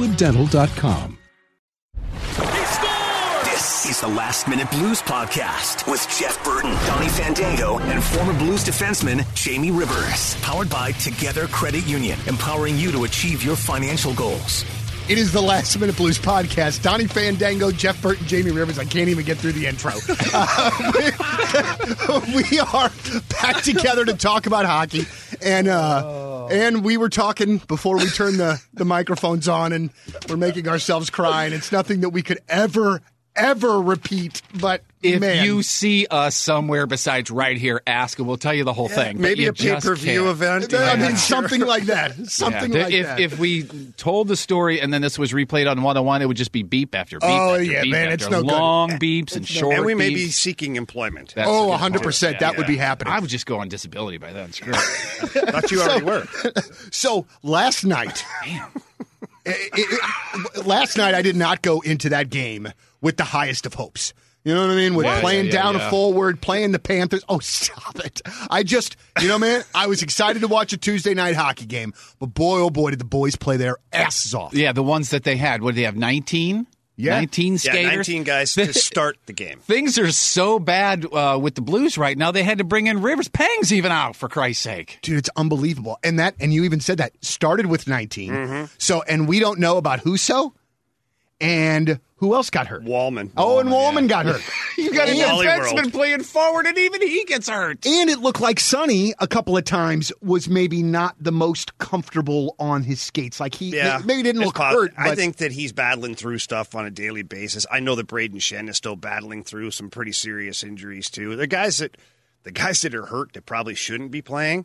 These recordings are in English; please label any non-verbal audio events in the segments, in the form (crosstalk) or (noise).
crestwooddental.com. This is the Last Minute Blues Podcast with Jeff Burton, Donny Fandango, and former Blues defenseman Jamie Rivers. Powered by Together Credit Union, empowering you to achieve your financial goals. It is the Last Minute Blues podcast. Donny Fandango, Jeff Burton, Jamie Rivers. I can't even get through the intro. (laughs) Uh, (laughs) we, we are back together to talk about hockey, and uh, and we were talking before we turned the the microphones on, and we're making ourselves cry, and it's nothing that we could ever ever repeat. But If man, you see us somewhere besides right here, ask and we'll tell you the whole thing. Maybe a pay per view can't. event. I mean something like that, something Yeah. like if, that. if we told the story and then this was replayed on 101, it would just be beep after beep Oh, after yeah, beep man, after it's no good. long beeps and short and we may beeps. be seeking employment. That's oh, a 100 percent, point. that Yeah, would be happening. I would just go on disability by then. Screw it. (laughs) Thought you already were. (laughs) So last night, it- it- (laughs) eh, eh, eh, last night I did not go into that game with the highest of hopes. You know what I mean? With Yeah, playing yeah, yeah, down yeah. a forward, playing the Panthers. Oh, (laughs) stop it! I just, you know, man, I was excited to watch a Tuesday night hockey game, but boy, oh boy, did the boys play their asses off. Yeah, the ones that they had. What did they have? 19? Yeah. 19 skaters. Yeah, 19 guys to (laughs) start the game. Things are so bad uh, with the Blues right now. They had to bring in Rivers. Pang's even out for Christ's sake. Dude, it's unbelievable. And that, and you even said that started with 19. Mm-hmm. So, and we don't know about Husso and who else got hurt. Walman. Oh, and Walman got hurt. (laughs) You got a Wally defenseman World. playing forward, and even he gets hurt. And it looked like Sonny a couple of times was maybe not the most comfortable on his skates. Like he Yeah, maybe didn't It's look pos- hurt. I but- think that he's battling through stuff on a daily basis. I know that Brayden Schenn is still battling through some pretty serious injuries too. The guys that the guys that are hurt that probably shouldn't be playing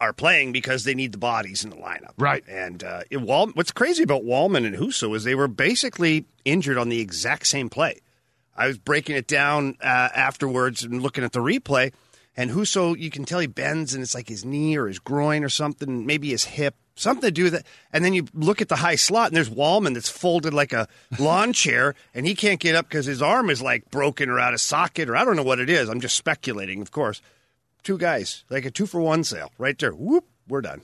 are playing because they need the bodies in the lineup. Right. And uh, it, Wal- what's crazy about Walman and Husso is they were basically injured on the exact same play. I was breaking it down uh, afterwards and looking at the replay, and Husso, you can tell he bends and it's like his knee or his groin or something, maybe his hip, something to do with it. And then you look at the high slot, and there's Walman that's folded like a (laughs) lawn chair, and he can't get up because his arm is like broken or out of socket, or I don't know what it is. I'm just speculating, of course. Two guys, like a two for one sale, right there. Whoop, we're done.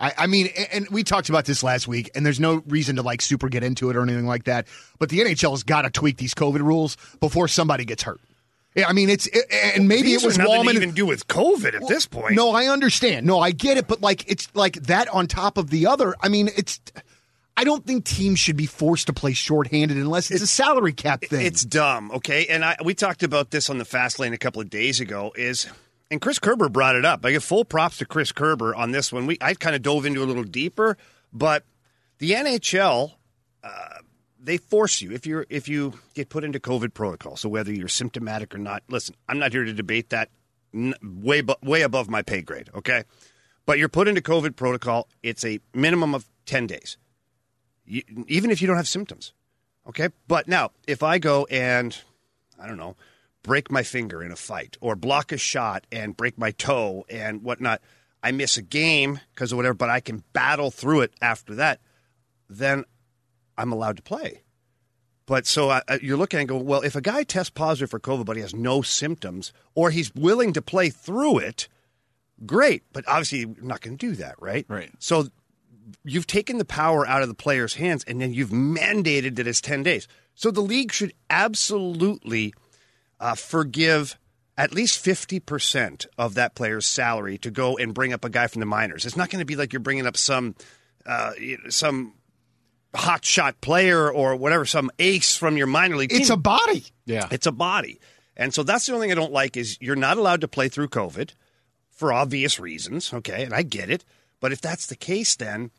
I, I mean, and we talked about this last week, and there's no reason to like super get into it or anything like that. But the NHL has got to tweak these COVID rules before somebody gets hurt. Yeah, I mean, it's it, and maybe These it was Walman. to even do with COVID at this point. No, I understand. No, I get it, but like it's like that on top of the other. I mean, it's. I don't think teams should be forced to play shorthanded unless it's, a salary cap thing. It's dumb, okay? And I we talked about this on the fast lane a couple of days ago. Is and Chris Kerber brought it up. I give full props to Chris Kerber on this one. We I kind of dove into a little deeper, but the NHL uh, they force you if you're if you get put into COVID protocol. So whether you're symptomatic or not, listen, I'm not here to debate that. Way way above my pay grade, okay? But you're put into COVID protocol. It's a minimum of ten days, you, even if you don't have symptoms. Okay. But now, if I go and, I don't know, break my finger in a fight or block a shot and break my toe and whatnot, I miss a game because of whatever, but I can battle through it after that, then I'm allowed to play. But so uh, you're looking and go, well, if a guy tests positive for COVID but he has no symptoms or he's willing to play through it, great. But obviously, you're not going to do that, right? Right. So you've taken the power out of the player's hands and then you've mandated that it's 10 days. So the league should absolutely uh, forgive at least 50% of that player's salary to go and bring up a guy from the minors. It's not going to be like you're bringing up some uh, some hot shot player or whatever, some ace from your minor league team. it's a body. Yeah. It's a body. And so that's the only thing I don't like is you're not allowed to play through COVID for obvious reasons, okay? And I get it. But if that's the case then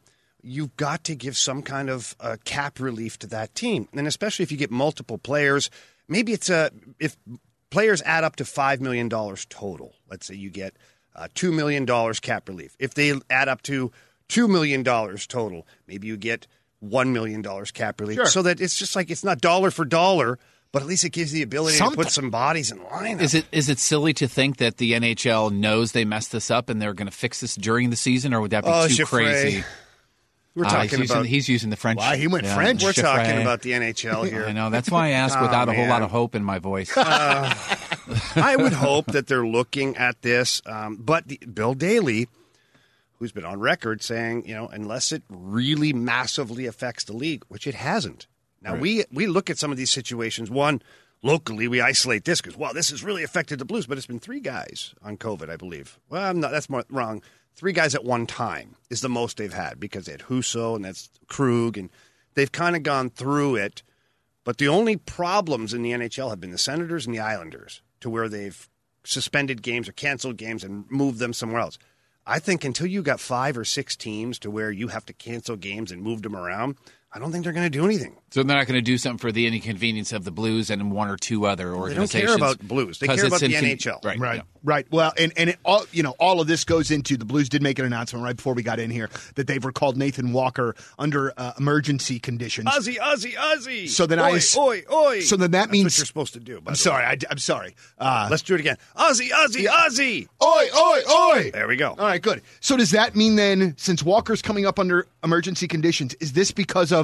you've got to give some kind of uh, cap relief to that team. And especially if you get multiple players, maybe it's a if players add up to 5 million dollars total. Let's say you get uh, 2 million dollars cap relief. If they add up to 2 million dollars total, maybe you get one million dollars cap relief, Sure. so that it's just like it's not dollar for dollar, but at least it gives the ability to put some bodies in line. Is it is it silly to think that the NHL knows they messed this up and they're going to fix this during the season, or would that be Oh, too crazy? We're Ah, talking he's, using, about he's using the French. Wow, he went French. we're Chiffre. talking about the NHL (laughs) here. I know. That's why I asked (laughs) Oh, without a whole lot of hope in my voice. (laughs) I would hope that they're looking at this, um, but the, Bill Daly, who's been on record saying, you know, unless it really massively affects the league, which it hasn't. Now we we look at some of these situations. One locally, we isolate this because wow, this has really affected the Blues, but it's been three guys on COVID, I believe. Well, I'm not. That's more wrong. Three guys at one time is the most they've had because they had Husso and that's Krug, and they've kind of gone through it. But the only problems in the NHL have been the Senators and the Islanders, to where they've suspended games or canceled games and moved them somewhere else. I think until you got five or six teams to where you have to cancel games and move them around, I don't think they're going to do anything. so they're not going to do something for the inconvenience of the Blues and one or two other organizations. They don't care about Blues. They care about the incon- NHL. Right. Right, yeah. right. Well, and and it all you know, all of this goes into the Blues did make an announcement right before we got in here that they've recalled Nathan Walker under uh, emergency conditions. Ozzy, Ozzy, Ozzy. So then oi, I ass- oi, oi. So then that That's means- what you're supposed to do. by I'm the sorry, way. I, am sorry. Uh, Let's do it again. Ozzy, Ozzy, Ozzy. oi, oi, oi. There we go. All right, good. So does that mean then, since Walker's coming up under emergency conditions, is this because of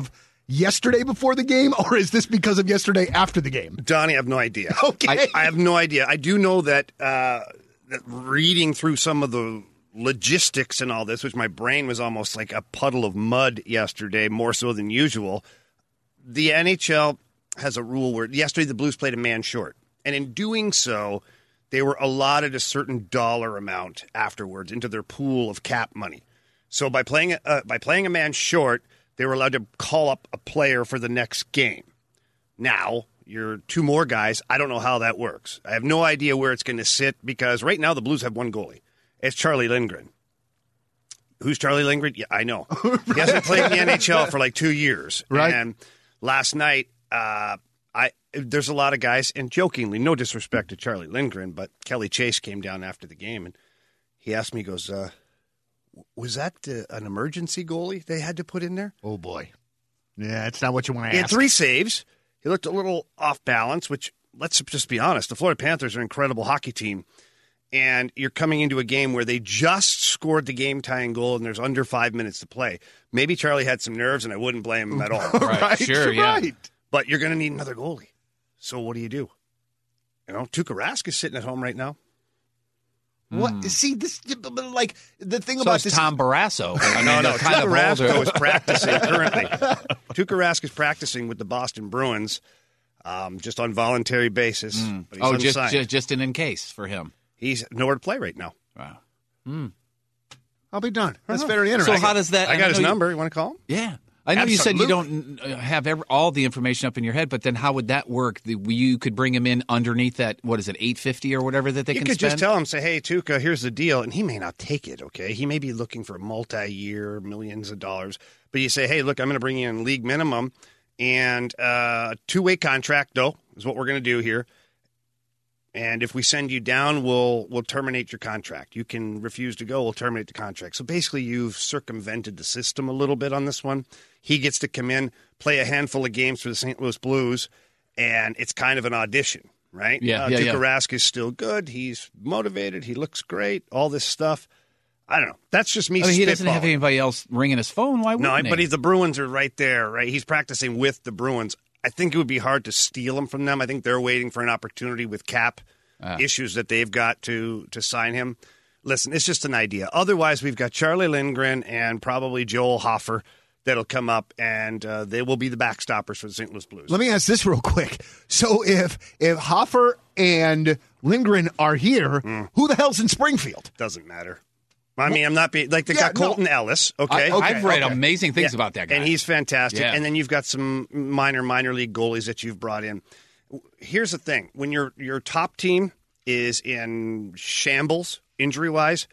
yesterday before the game, or is this because of yesterday after the game? Donny, I have no idea. (laughs) Okay. I, I have no idea. I do know that, uh, that reading through some of the logistics and all this, which my brain was almost like a puddle of mud yesterday, more so than usual. The NHL has a rule where yesterday the Blues played a man short. And in doing so, they were allotted a certain dollar amount afterwards into their pool of cap money. So by playing uh, by playing a man short, they were allowed to call up a player for the next game. Now, you're two more guys. I don't know how that works. I have no idea where it's going to sit because right now the Blues have one goalie. It's Charlie Lindgren. Who's Charlie Lindgren? Yeah, I know. (laughs) He hasn't played in the NHL for like two years. Right. And last night, uh, I there's a lot of guys, and jokingly, no disrespect to Charlie Lindgren, but Kelly Chase came down after the game and he asked me, he goes, uh, was that uh, an emergency goalie they had to put in there? Oh boy, yeah, that's not what you want to He had three saves. He looked a little off balance, which let's just be honest. The Florida Panthers are an incredible hockey team. And you're coming into a game where they just scored the game tying goal and there's under five minutes to play. Maybe Charlie had some nerves and I wouldn't blame him at all. (laughs) Right, sure, yeah. right. but you're going to need another goalie. So what do you do? You know, Tuukka Rask is sitting at home right now. What? Hmm. See this? Like the thing So about is this. Tom Barrasso. (laughs) I mean, No, no, they're kind Tuukka Rask is (laughs) practicing currently. (laughs) Tuukka Rask is practicing with the Boston Bruins, um, just on voluntary basis. Hmm. But he's Oh, just, just just an in case for him. he's nowhere to play right now. Wow. Hmm. I'll be done. That's very interesting. So interesting. how does that? I got his know you- number. You want to call him? Yeah. I know you said you don't uh, have every, all the information up in your head, but then how would that work? The, you could bring him in underneath that, what is it, 850 or whatever that they You can could spend? just tell him, say, "Hey, Tuukka, here's the deal," and he may not take it. Okay, he may be looking for multi-year, millions of dollars. But you say, "Hey, look, I'm going to bring you in league minimum and uh, two-way contract, though, is what we're going to do here. And if we send you down, we'll we'll terminate your contract. You can refuse to go. We'll terminate the contract. So basically, you've circumvented the system a little bit on this one. He gets to come in, play a handful of games for the St. Louis Blues, and it's kind of an audition, right? Yeah, uh, yeah, Tuukka yeah. Rask is still good. He's motivated. He looks great. All this stuff. I don't know. That's just me. I mean, he doesn't have anybody else ringing his phone. Why No, wouldn't but he? he's, the Bruins are right there, right? He's practicing with the Bruins. I think it would be hard to steal him from them. I think they're waiting for an opportunity with cap Ah. issues that they've got to to sign him. Listen, it's just an idea. Otherwise, we've got Charlie Lindgren and probably Joel Hofer that'll come up, and uh, they will be the backstoppers for the St. Louis Blues. Let me ask this real quick. So if if Hoffer and Lindgren are here, Mm. who the hell's in Springfield? Doesn't matter. I mean, I'm not being like they Yeah, got no. Colton Ellis. Okay, I, have read okay. amazing things Yeah, about that guy. And he's fantastic. Yeah. And then you've got some minor minor league goalies that you've brought in. Here's the thing: when your your top team is in shambles injury wise,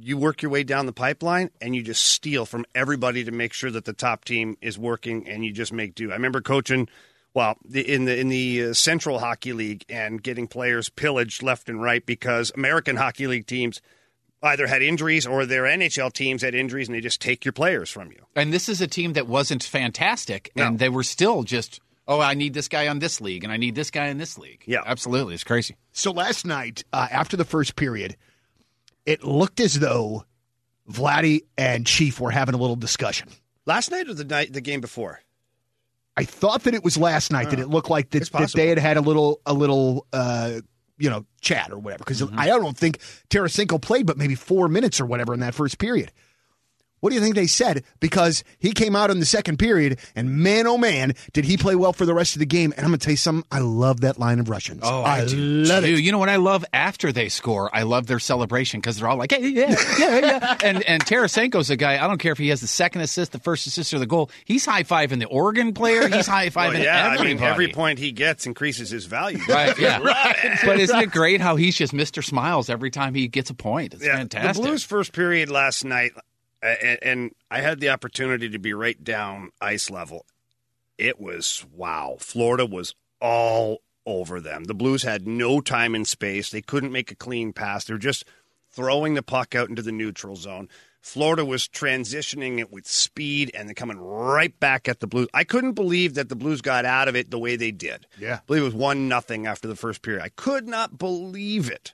you work your way down the pipeline and you just steal from everybody to make sure that the top team is working, and you just make do. I remember coaching. Well, in the in the uh, Central Hockey League and getting players pillaged left and right because American Hockey League teams either had injuries or their NHL teams had injuries and they just take your players from you. And this is a team that wasn't fantastic, No. and they were still just, oh, I need this guy on this league, and I need this guy in this league. Yeah. absolutely, it's crazy. So last night, uh, after the first period, it looked as though Vladdy and Chief were having a little discussion. Last night or the night the game before? I thought that it was last night that it looked like that, that they had had a little a little uh, you know chat or whatever because mm-hmm. I don't think Tarasenko played but maybe four minutes or whatever in that first period. What do you think they said? Because he came out in the second period, and man, oh man, did he play well for the rest of the game. And I'm going to tell you something. I love that line of Russians. Oh, I, do love too. it. You know what I love after they score? I love their celebration because they're all like, "Hey, yeah, yeah, yeah." (laughs) and and Tarasenko's a guy. I don't care if he has the second assist, the first assist, or the goal. He's high fiving the Oregon player. He's (laughs) high Well, fiving yeah, I mean, every point he gets increases his value. Right, (laughs) yeah. But isn't it great how he's just Mr. Smiles every time he gets a point? It's fantastic. The Blues' first period last night, and, and I had the opportunity to be right down ice level. It was wow. Florida was all over them. The Blues had no time and space. They couldn't make a clean pass. They're just throwing the puck out into the neutral zone. Florida was transitioning it with speed and then coming right back at the Blues. I couldn't believe that the Blues got out of it the way they did. Yeah. I believe it was one nothing after the first period. I could not believe it.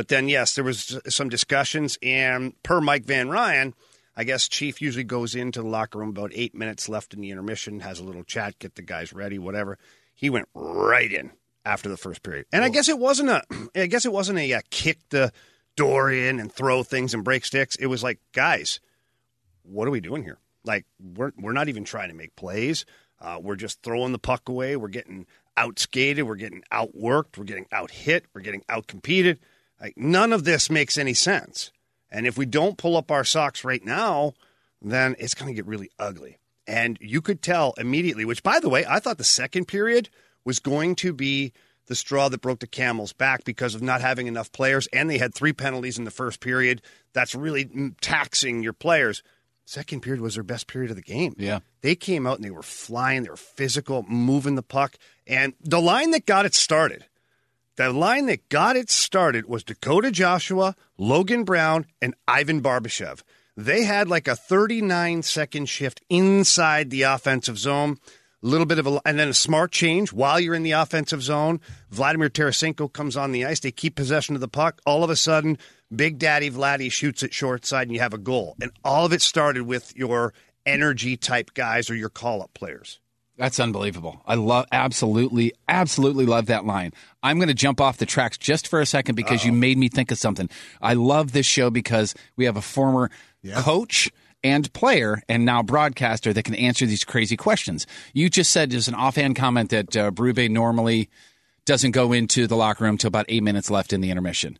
But then, yes, there was some discussions, and per Mike Van Ryn, I guess Chief usually goes into the locker room about eight minutes left in the intermission, has a little chat, get the guys ready, whatever. He went right in after the first period, and I guess it wasn't a, I guess it wasn't a, uh kick the door in and throw things and break sticks. It was like, guys, what are we doing here? Like we're we're not even trying to make plays. Uh, we're just throwing the puck away. We're getting outskated. We're getting outworked. We're getting out hit. We're getting outcompeted. Like none of this makes any sense. And if we don't pull up our socks right now, then it's going to get really ugly. And you could tell immediately. Which, by the way, I thought the second period was going to be the straw that broke the camel's back because of not having enough players, and they had three penalties in the first period. That's really mm, taxing your players. Second period was their best period of the game. Yeah. They came out and they were flying, they were physical, moving the puck. And the line that got it started, the line that got it started was Dakota Joshua, Logan Brown, and Ivan Barbashev. They had like a 39 second shift inside the offensive zone. A little bit of a, and then a smart change while you're in the offensive zone. Vladimir Tarasenko comes on the ice. They keep possession of the puck. All of a sudden, Big Daddy Vladdy shoots it short side and you have a goal. And all of it started with your energy type guys or your call up players. That's unbelievable. I love absolutely, absolutely love that line. I'm going to jump off the tracks just for a second because you made me think of something. I love this show because we have a former coach and player and now broadcaster that can answer these crazy questions. You just said there's an offhand comment that uh, Berube normally doesn't go into the locker room till about eight minutes left in the intermission,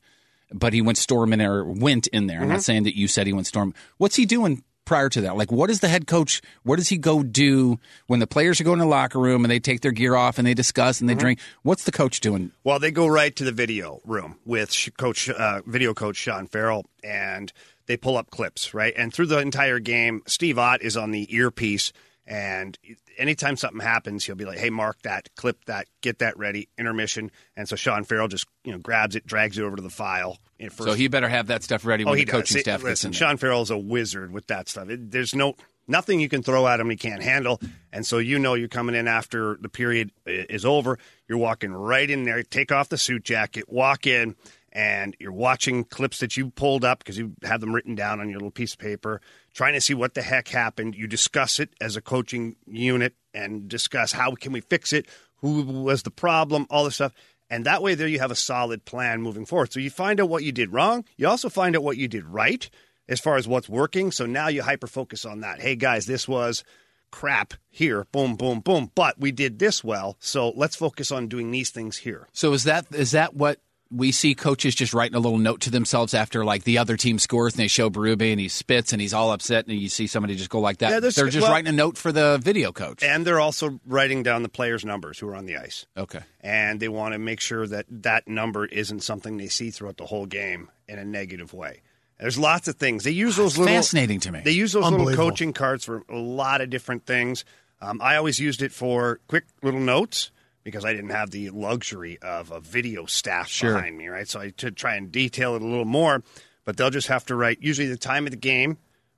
but he went storming or went in there. I'm not saying that you said he went storm. What's he doing prior to that? Like, what is the head coach? What does he go do when the players are going to the locker room and they take their gear off and they discuss and they drink? What's the coach doing? Well, they go right to the video room with coach, uh, video coach Sean Farrell, and they pull up clips, right? And through the entire game, Steve Ott is on the earpiece, and anytime something happens, he'll be like, "Hey, mark that, clip that, get that ready." Intermission, and so Sean Farrell just you know grabs it, drags it over to the file. So he better have that stuff ready oh, when oh, he the coaching does. staff gets Listen. Sean Farrell's a wizard with that stuff. It, there's no nothing you can throw at him he can't handle, and so you know you're coming in after the period is over. You're walking right in there, take off the suit jacket, walk in, and you're watching clips that you pulled up because you have them written down on your little piece of paper, trying to see what the heck happened. You discuss it as a coaching unit and discuss how can we fix it, who was the problem, all this stuff. And that way, there you have a solid plan moving forward. So you find out what you did wrong. You also find out what you did right as far as what's working. So now you hyper focus on that. Hey, guys, this was crap here. Boom, boom, boom. But we did this well. So let's focus on doing these things here. So is that is that what we see coaches just writing a little note to themselves after like the other team scores and they show Berube and he spits and he's all upset and you see somebody just go like that. Yeah, there's- They're just well- writing a note for the video coach. And they're also writing down the players' numbers who are on the ice. Okay. And they want to make sure that that number isn't something they see throughout the whole game in a negative way. There's lots of things. They use those little fascinating to me. They use those little coaching cards for a lot of different things. Um, I always used it for quick little notes because I didn't have the luxury of a video staff Sure. behind me, right? So I to try and detail it a little more. but they'll just have to write usually the time of the game,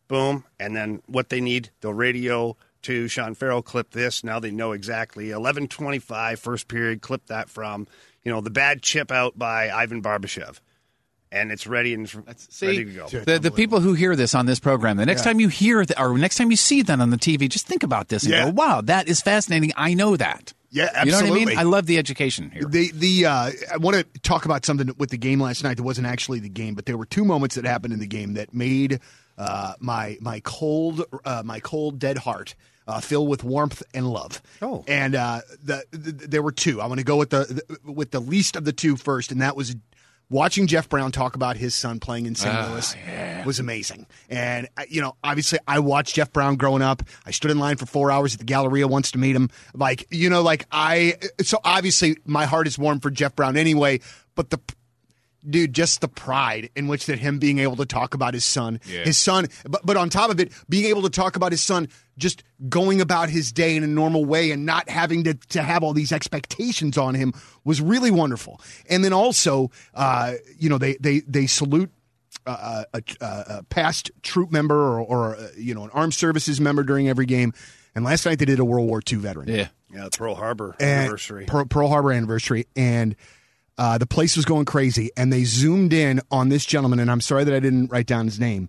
boom, and then what they need. They'll radio to Sean Farrell, clip this. Now they know exactly 11:25 first period. Clip that from you know the bad chip out by Ivan Barbashev, and it's ready and See, ready to go. The, the people who hear this on this program, the next time you hear th- or next time you see that on the TV, just think about this and Yeah. go, "Wow, that is fascinating. I know that." Yeah, You know what I absolutely. mean? I love the education here. The the uh, I want to talk about something with the game last night that wasn't actually the game, but there were two moments that happened in the game that made uh, my my cold uh, my cold dead heart uh, fill with warmth and love. Oh. and uh, the, the there were two. I want to go with the, the with the least of the two first, and that was watching Jeff Brown talk about his son playing in St. Ah, Louis was amazing. And you know, obviously, I watched Jeff Brown growing up. I stood in line for four hours at the Galleria once to meet him. Like you know, like I. So obviously, my heart is warm for Jeff Brown anyway. But the dude, just the pride in which that him being able to talk about his son, his son, but but on top of it, being able to talk about his son just going about his day in a normal way and not having to to have all these expectations on him was really wonderful. And then also, uh, you know, they they they salute. Uh, a, a, a past troop member or, or uh, you know an armed services member during every game, and last night they did a World War II veteran yeah. Yeah, Pearl Harbor and- anniversary. Pearl, Pearl Harbor anniversary, and uh, the place was going crazy. And they zoomed in on this gentleman, and I'm sorry that I didn't write down his name.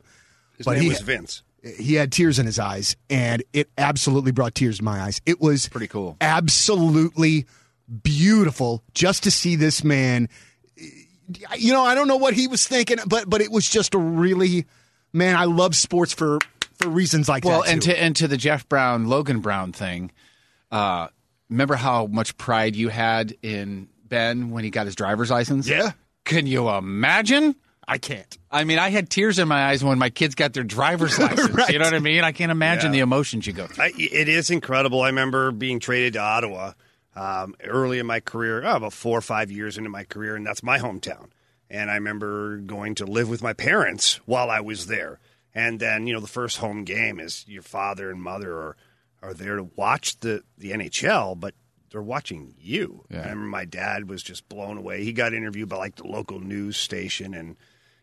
His but name he- was Vince. He had tears in his eyes, and it absolutely brought tears to my eyes. It was Pretty cool. absolutely beautiful just to see this man. You know, I don't know what he was thinking, but but it was just a really man. I love sports for for reasons like Well, that. and too. to and to the Jeff Brown, Logan Brown thing. Uh, remember how much pride you had in Ben when he got his driver's license? Yeah. Can you imagine? I can't. I mean, I had tears in my eyes when my kids got their driver's (laughs) license. Right. You know what I mean? I can't imagine the emotions you go through. I, it is incredible. I remember being traded to Ottawa um, early in my career, oh, about four or five years into my career, and that's my hometown. And I remember going to live with my parents while I was there. And then, you know, the first home game is your father and mother are, are there to watch the, the NHL, but they're watching you. I remember my dad was just blown away. He got interviewed by like the local news station, and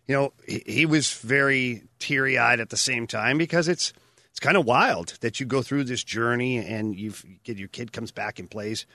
you know he, he was very teary eyed at the same time because it's it's kind of wild that you go through this journey and you've get your kid comes back and plays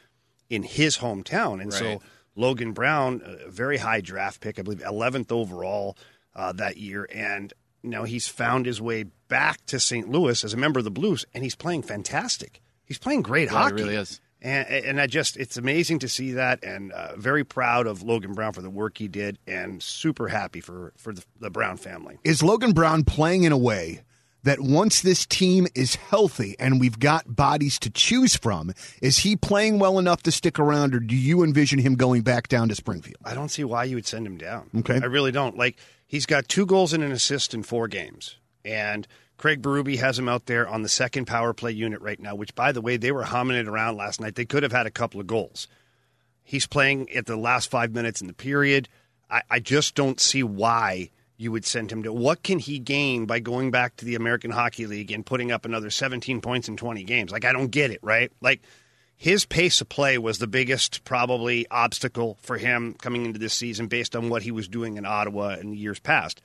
in his hometown, and so Logan Brown, a very high draft pick, I believe, eleventh overall uh, that year, and you know he's found his way back to St. Louis as a member of the Blues, and he's playing fantastic. He's playing great Yeah, he hockey. really is. And, and I just, it's amazing to see that, and uh, very proud of Logan Brown for the work he did, and super happy for for the, the Brown family. is Logan Brown playing in a way that once this team is healthy and we've got bodies to choose from, is he playing well enough to stick around, or do you envision him going back down to Springfield? I don't see why you would send him down. Okay. I really don't. Like he's got two goals and an assist in four games, and Craig Berube has him out there on the second power play unit right now. Which, by the way, they were humming it around last night. They could have had a couple of goals. He's playing at the last five minutes in the period. I, I just don't see why you would send him to. What can he gain by going back to the American Hockey League and putting up another 17 points in 20 games? Like, I don't get it, right? Like, his pace of play was the biggest probably obstacle for him coming into this season based on what he was doing in Ottawa in the years past.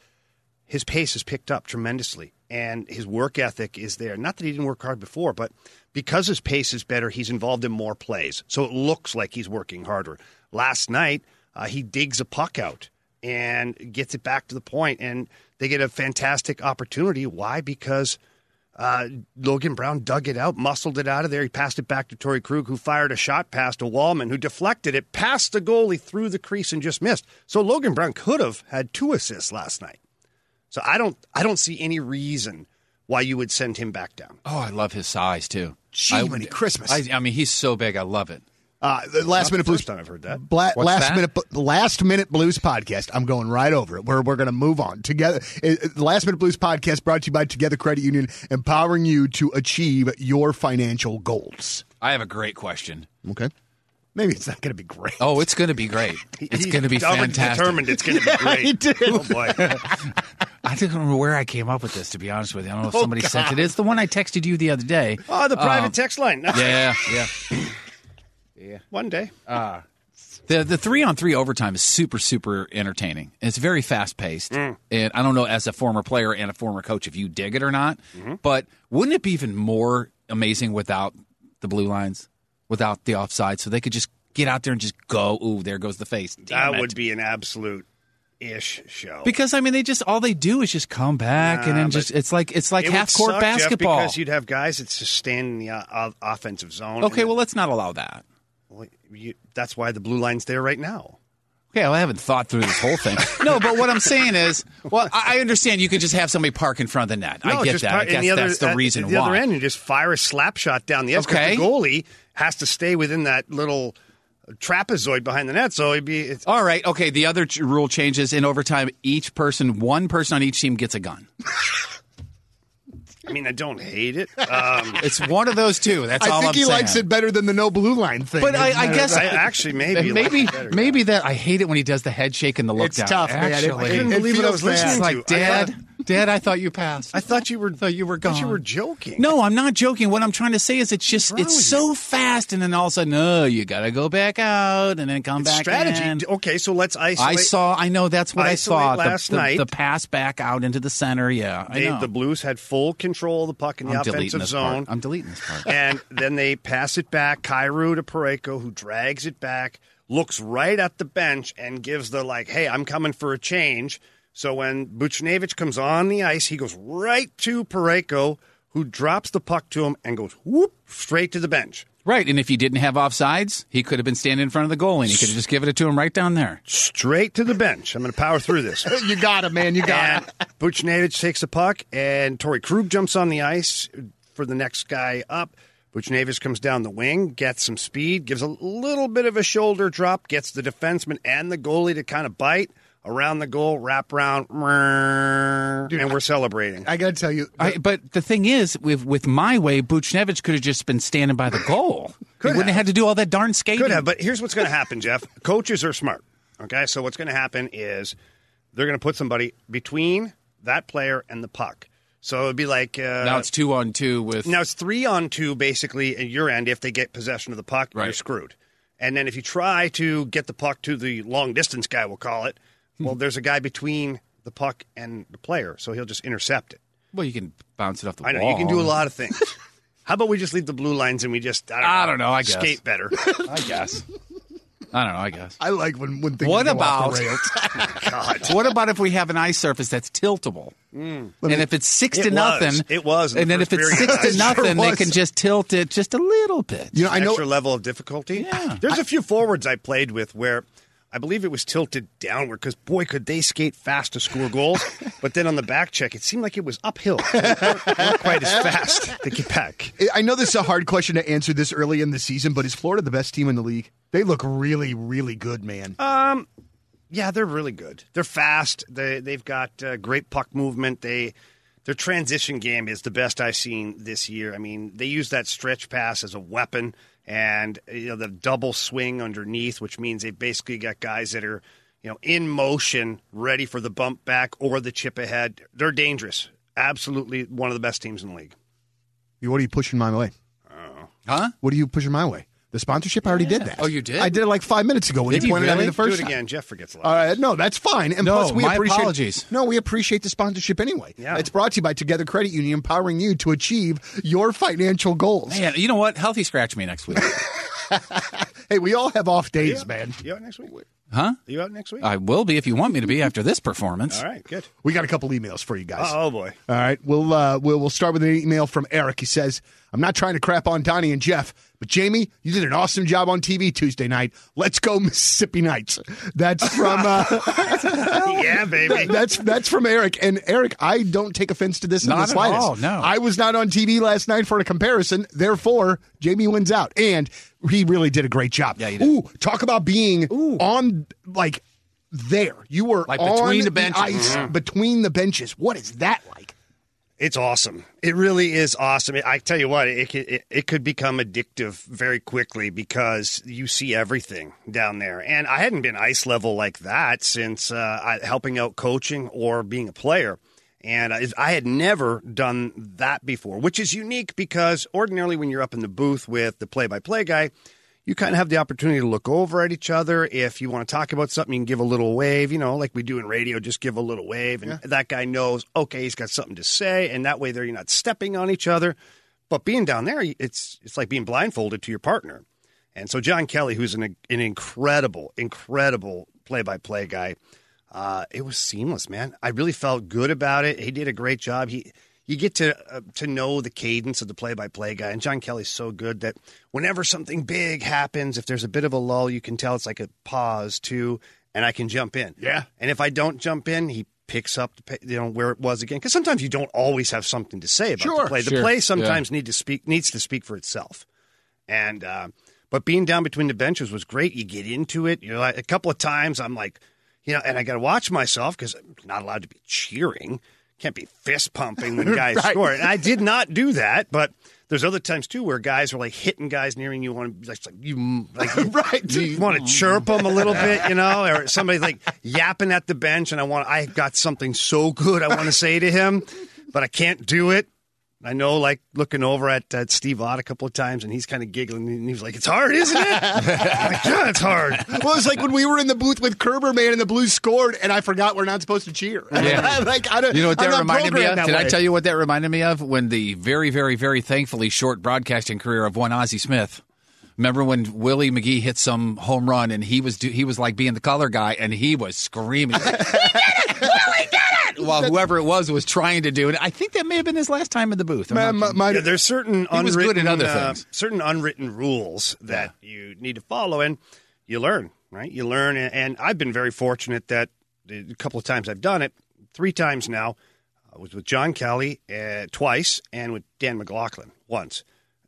His pace has picked up tremendously and his work ethic is there. Not that he didn't work hard before, but because his pace is better, he's involved in more plays. So it looks like he's working harder. Last night, uh, he digs a puck out and gets it back to the point, and they get a fantastic opportunity. Why? Because uh, Logan Brown dug it out, muscled it out of there. He passed it back to Torey Krug, who fired a shot past a Wallman, who deflected it past the goalie through the crease and just missed. So Logan Brown could have had two assists last night. So I don't, I don't see any reason why you would send him back down. Oh, I love his size too. Jiminy I, Christmas. I, I mean, he's so big. I love it. Uh, the last minute blues time I've heard that. Bla- What's last that? minute, last minute blues podcast. I'm going right over it. We're we're going to move on together. uh, The last minute blues podcast brought to you by Together Credit Union, empowering you to achieve your financial goals. I have a great question. Okay, maybe it's not going to be great. Oh, it's going to be great. (laughs) It's going to be fantastic. Determined it's going to be great. did. Oh boy. (laughs) I don't know where I came up with this. To be honest with you, I don't know if Oh, somebody sent it. It's the one I texted you the other day. Oh, the private Um, text line. Yeah, (laughs) yeah. One day. Uh, The the three on three overtime is super super entertaining. It's very fast paced, Mm. and I don't know as a former player and a former coach if you dig it or not. Mm-hmm. But wouldn't it be even more amazing without the blue lines, without the offside, so they could just get out there and just go? Ooh, there goes the face. Damn that it. would be an absolute ish show. because I mean they just all they do is just come back and then just it's like it's like It half court suck, Jeff, basketball. because you'd have guys that just stand in the uh, offensive zone. okay, well let's not allow that. well, you, that's why the blue line's there right now. Okay, well, I haven't thought through this whole thing. (laughs) no, but what I'm saying is, well, I understand you could just have somebody park in front of the net. I get that. par- I guess the other, that's the at reason the why. other end, you just fire a slap shot down the Okay. The goalie has to stay within that little trapezoid behind the net, so it'd be. It's, All right, okay. The other ch- rule changes in overtime. Each person, one person on each team gets a gun. (laughs) I mean, I don't hate it. Um, (laughs) It's one of those two. That's I all think I'm he saying. likes it better than the no blue line thing. But I, I guess I actually maybe maybe it better. maybe that I hate it when he does the head shake and the look It's down. tough, man. It- Actually, I couldn't It believe what I was feels bad. listening to. like I Dad, thought- Dad, I thought you passed. I thought you were. thought you were thought you were joking. No, I'm not joking. What I'm trying to say is it's just it's so fast, and then all of a sudden, oh, you got to go back out and then come It's back strategy. in. Okay, so let's isolate. I saw. I know that's what I Isolate saw. The- last the, night. the pass back out into the center. Yeah, I They, know. the Blues had full control of the puck in the I'm deleting offensive this zone. part. I'm deleting this part. and then they pass it back. Kyrou to Parayko, who drags it back, looks right at the bench, and gives the like, "Hey, I'm coming for a change." So when Buchnevich comes on the ice, he goes right to Parayko, who drops the puck to him and goes whoop straight to the bench, Right, and if he didn't have offsides, he could have been standing in front of the goalie, and he could have just given it to him right down there. straight to the bench. I'm going to power through this. (laughs) You got it, man. You got and it. Buchnevich takes the puck, and Torey Krug jumps on the ice for the next guy up. Buchnevich comes down the wing, gets some speed, gives a little bit of a shoulder drop, gets the defenseman and the goalie to kind of bite around the goal, wrap around, and we're celebrating. I got to tell you, I, but the thing is, with with my way, Buchnevich could have just been standing by the goal. (laughs) he wouldn't have had to do all that darn skating. Could have, but here's what's going to happen, Jeff. (laughs) Coaches are smart. Okay, so what's going to happen is they're going to put somebody between that player and the puck. So it'd be like uh, now it's two on two with. Now it's three on two basically at your end. If they get possession of the puck, you're screwed. And then if you try to get the puck to the long distance guy, we'll call it. Well, there's a guy between the puck and the player, so he'll just intercept it. well, you can bounce it off the I know wall. you can do a lot of things. (laughs) How about we just leave the blue lines and we just I don't know, I don't know, I guess. skate better. (laughs) I guess. I don't know. I guess. I like when when things What go off the about- rails. (laughs) Oh, what about if we have an ice surface that's tiltable? Mm. and if it's six It to was. nothing, It was in the and then if first it's period. six to It nothing, sure they was. can just tilt it just a little bit. You know, I know extra level of difficulty. Yeah. There's a few forwards I played with where I believe it was tilted downward because boy could they skate fast to score goals. (laughs) but then on the back check, it seemed like it was uphill. It weren't, weren't quite as fast to get back. I know this is a hard question to answer this early in the season, but is Florida the best team in the league? They look really, really good, man. Um, Yeah, they're really good. They're fast. They they've got uh, great puck movement. They their transition game is the best I've seen this year. I mean, they use that stretch pass as a weapon, and you know the double swing underneath, which means they've basically got guys that are you know in motion, ready for the bump back or the chip ahead. They're dangerous. Absolutely, one of the best teams in the league. what are you pushing my way? Huh? What are you pushing my way? The sponsorship? I already did that. Oh, you did? I did it like five minutes ago when Did you you pointed at me really? the first Do it time. again. Jeff forgets a lot. Uh, no, that's fine. And No, plus, we my appreciate. apologies. No, we appreciate the sponsorship anyway. Yeah. It's brought to you by Together Credit Union, empowering you to achieve your financial goals. Man, you know what? Healthy scratch me next week. (laughs) Hey, we all have off days, man. You out next week? Huh? Are You out next week? I will be if you want me to be after this performance. All right, good. We got a couple emails for you guys. Oh boy. All right, we'll uh, we'll we'll start with an email from Eric. He says, "I'm not trying to crap on Donny and Jeff, but Jamie, you did an awesome job on TV Tuesday night. Let's go Mississippi Nights." That's from uh, (laughs) yeah, baby. (laughs) that's that's from Eric. And Eric, I don't take offense to this in Not the at slightest. all, no. I was not on TV last night for a comparison. Therefore, Jamie wins out, and he really did a great job. Yeah, he did. Ooh, talk about being on like there. You were Like on between the benches. ice Mm-hmm. between the benches. What is that like? It's awesome. It really is awesome. I tell you what, it could, it, it could become addictive very quickly because you see everything down there. And I hadn't been ice level like that since uh, I, helping out coaching or being a player. And I, I had never done that before, which is unique because ordinarily when you're up in the booth with the play by play guy, you kind of have the opportunity to look over at each other. If you want to talk about something, you can give a little wave, you know, like we do in radio, just give a little wave. And that guy knows, okay, he's got something to say. And that way there you're not stepping on each other. But being down there, it's, it's like being blindfolded to your partner. And so John Kelly, who's an, an incredible, incredible play by play guy, uh, it was seamless, man. I really felt good about it. He did a great job. He, you get to uh, to know the cadence of the play by play guy, and John Kelly's so good that whenever something big happens, if there's a bit of a lull, you can tell it's like a pause too, and I can jump in. Yeah. And if I don't jump in, he picks up the, you know where it was again because sometimes you don't always have something to say about Sure, the play. The sure. play sometimes need to speak needs to speak for itself, and uh, but being down between the benches was great. You get into it. You know, like, a couple of times I'm like, you know, and I got to watch myself because I'm not allowed to be cheering. Can't be fist pumping when (laughs) guys Right. score. And I did not do that, but there's other times too where guys are like hitting guys nearing you. Want to like you like you, (laughs) Right. You want to mm. chirp them a little bit, you know, or (laughs) somebody's like yapping at the bench, and I want I got something so good I want to say to him, but I can't do it. I know, like looking over at, at Steve Ott a couple of times, and he's kind of giggling, and he's like, "It's hard, isn't it?" (laughs) I'm like, yeah, it's hard. Well, it's like when we were in the booth with Kerber, man, and the Blues scored, and I forgot we're not supposed to cheer. Yeah. (laughs) like I don't. You know what that reminded me of? that Did I tell you what that reminded me of? When the very, very, very thankfully short broadcasting career of one Ozzie Smith. Remember when Willie McGee hit some home run and he was he was like being the color guy and he was screaming, (laughs) he did it! Willie did it! While whoever it was was trying to do it. I think that may have been his last time in the booth. I'm Man, not- my- my- Yeah, there's certain He was good unwritten at other uh, things. certain unwritten rules that you need to follow, and you learn, right? You learn, and, and I've been very fortunate that the couple of times I've done it, three times now. I was with John Kelly uh, twice, and with Dan McLaughlin once.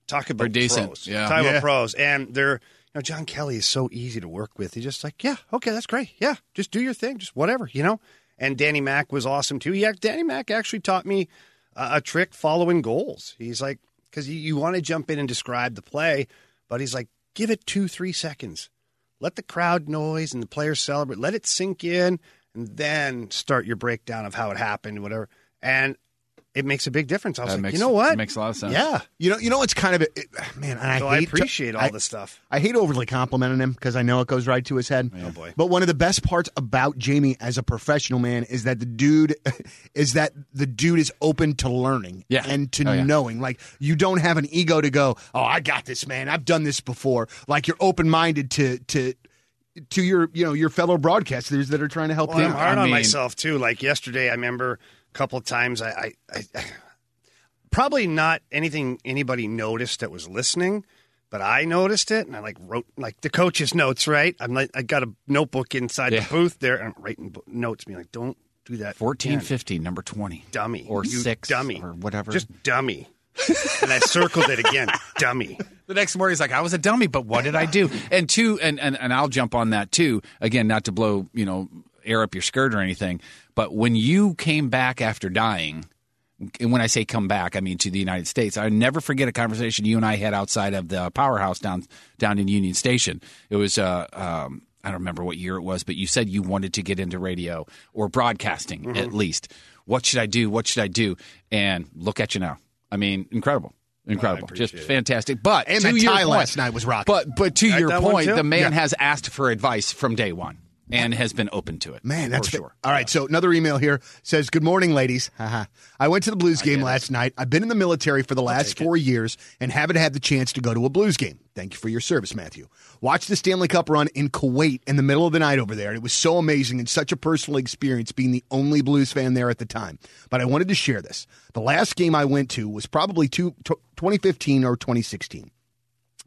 Talk about They're decent, pros. yeah. Talk Yeah. about pros, and they're. You know, John Kelly is so easy to work with. He's just like, yeah, okay, that's great. Yeah, just do your thing, just whatever, you know. And Danny Mack was awesome too. Yeah, Danny Mack actually taught me uh, a trick following goals. He's like, because you, you want to jump in and describe the play, but he's like, give it two, three seconds. Let the crowd noise and the players celebrate. Let it sink in, and then start your breakdown of how it happened, whatever. And it makes a big difference. I was That like, makes- you know what? that makes a lot of sense. Yeah. You know, you know what's kind of it, man. And I So hate I to- appreciate all I- this stuff. I hate overly complimenting him because I know it goes right to his head. Oh, boy. But one of the best parts about Jamie as a professional man is that the dude (laughs) is that the dude is open to learning Yeah. and to Oh, yeah. knowing. Like you don't have an ego to go, "Oh, I got this, man. I've done this before." Like you're open-minded to to to your, you know, your fellow broadcasters that are trying to help Well, I'm him. hard I on mean- myself too. Like yesterday, I remember a couple of times. I, I, I, probably not anything anybody noticed that was listening, but I noticed it, and I like wrote like the coach's notes. Right, I'm like I got a notebook inside Yeah. the booth there, and I'm writing notes, being like, "Don't do that, 14, again. 15, number 20. dummy, Or You 6 dummy, or whatever. just dummy." and I circled it again, (laughs) dummy. The next morning, he's like, "I was a dummy, but what did I do?" And two, and, and and I'll jump on that too. Again, not to blow you know air up your skirt or anything, but when you came back after dying, and when I say come back, I mean to the United States. I never forget a conversation you and I had outside of the powerhouse down down in Union Station. It was uh, um, I don't remember what year it was, but you said you wanted to get into radio or broadcasting at least. What should I do? What should I do? And look at you now. I mean, incredible. Incredible, just fantastic. But And to that your tie point, last night was rocking. But but to Right, your point, the man Yeah. has asked for advice from day one and has been open to it. Man, that's for sure. All right, so another email here says, "Good morning, ladies. (laughs) I went to the Blues game last night. I've been in the military for the last four years and haven't had the chance to go to a Blues game. Thank you for your service, Matthew. Watched the Stanley Cup run in Kuwait in the middle of the night over there. It was so amazing and such a personal experience being the only Blues fan there at the time. But I wanted to share this. The last game I went to was probably two, tw 2015 or 2016.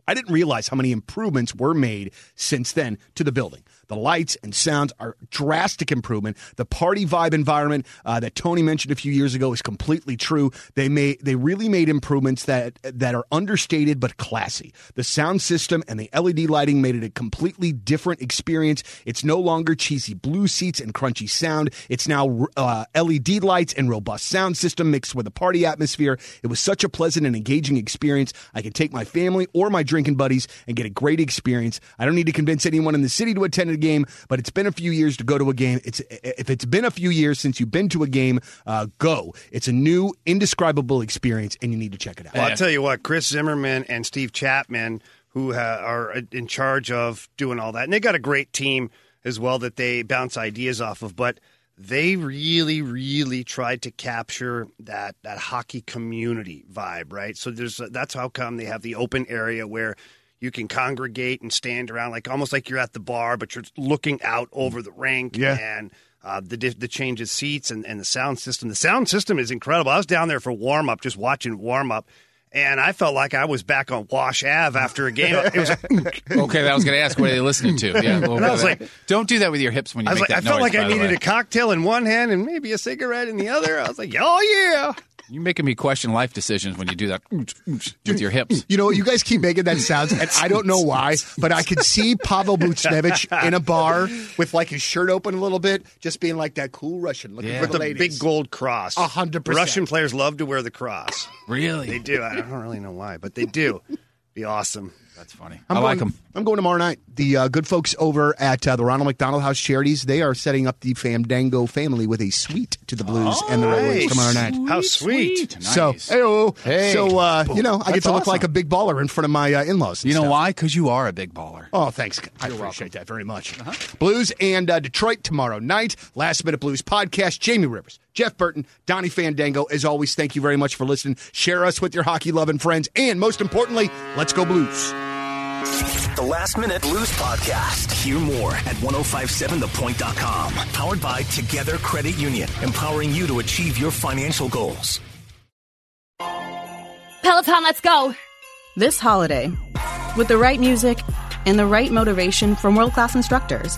I didn't realize how many improvements were made since then to the building. The lights and sounds are drastic improvement. The party vibe environment uh, that Tony mentioned a few years ago is completely true. They made they really made improvements that that are understated but classy. The sound system and the LED lighting made it a completely different experience. It's no longer cheesy blue seats and crunchy sound. It's now uh, LED lights and robust sound system mixed with a party atmosphere. It was such a pleasant and engaging experience. I could take my family or my drinking buddies and get a great experience. I don't need to convince anyone in the city to attend a game, but it's been a few years to go to a game. It's if it's been a few years since you've been to a game, uh, go. It's a new, indescribable experience, and you need to check it out. Well, I'll tell you what, Chris Zimmerman and Steve Chapman, who are in charge of doing all that, and they got a great team as well that they bounce ideas off of. But they really, really tried to capture that that hockey community vibe, right? So there's that's how come they have the open area where you can congregate and stand around like almost like you're at the bar, but you're looking out over the rink. Yeah. And uh, the the change of seats and, and the sound system. The sound system is incredible. I was down there for warm up, just watching warm up, and I felt like I was back on Wash Ave after a game. It was (laughs) Okay, I was going to ask what are they listening to. Yeah, a little And (laughs) I was like- don't do that with your hips when you I was make like, I felt noise, like I needed way. a cocktail in one hand and maybe a cigarette in the other. I was like, oh yeah. You're making me question life decisions when you do that with your hips. You know, you guys keep making that sounds, and I don't know why, but I could see Pavel Buchnevich in a bar with like his shirt open a little bit, just being like that cool Russian looking Yeah. for With the the ladies. big gold cross. A hundred percent. Russian players love to wear the cross. Really? They do. I don't really know why, but they do. (laughs) Be awesome. That's funny. I'm I going, like them. I'm going tomorrow night. The uh, good folks over at uh, the Ronald McDonald House Charities, they are setting up the Fandango family with a suite to the Blues and the Red Wings nice. tomorrow night. How sweet. So, Nice. hey-o. Hey. so uh, you know, I get That's to look awesome. like a big baller in front of my uh, in-laws. and You know stuff. why? Because you are a big baller. Oh, thanks. I appreciate that very much. Blues and uh, Detroit tomorrow night. Last Minute Blues podcast. Jamie Rivers, Jeff Burton, Donny Fandango. As always, thank you very much for listening. Share us with your hockey loving friends. And most importantly, let's go Blues. The Last Minute Blues Podcast. Hear more at 1057thepoint.com. Powered by Together Credit Union, empowering you to achieve your financial goals. Peloton, let's go! This holiday, with the right music and the right motivation from world class instructors,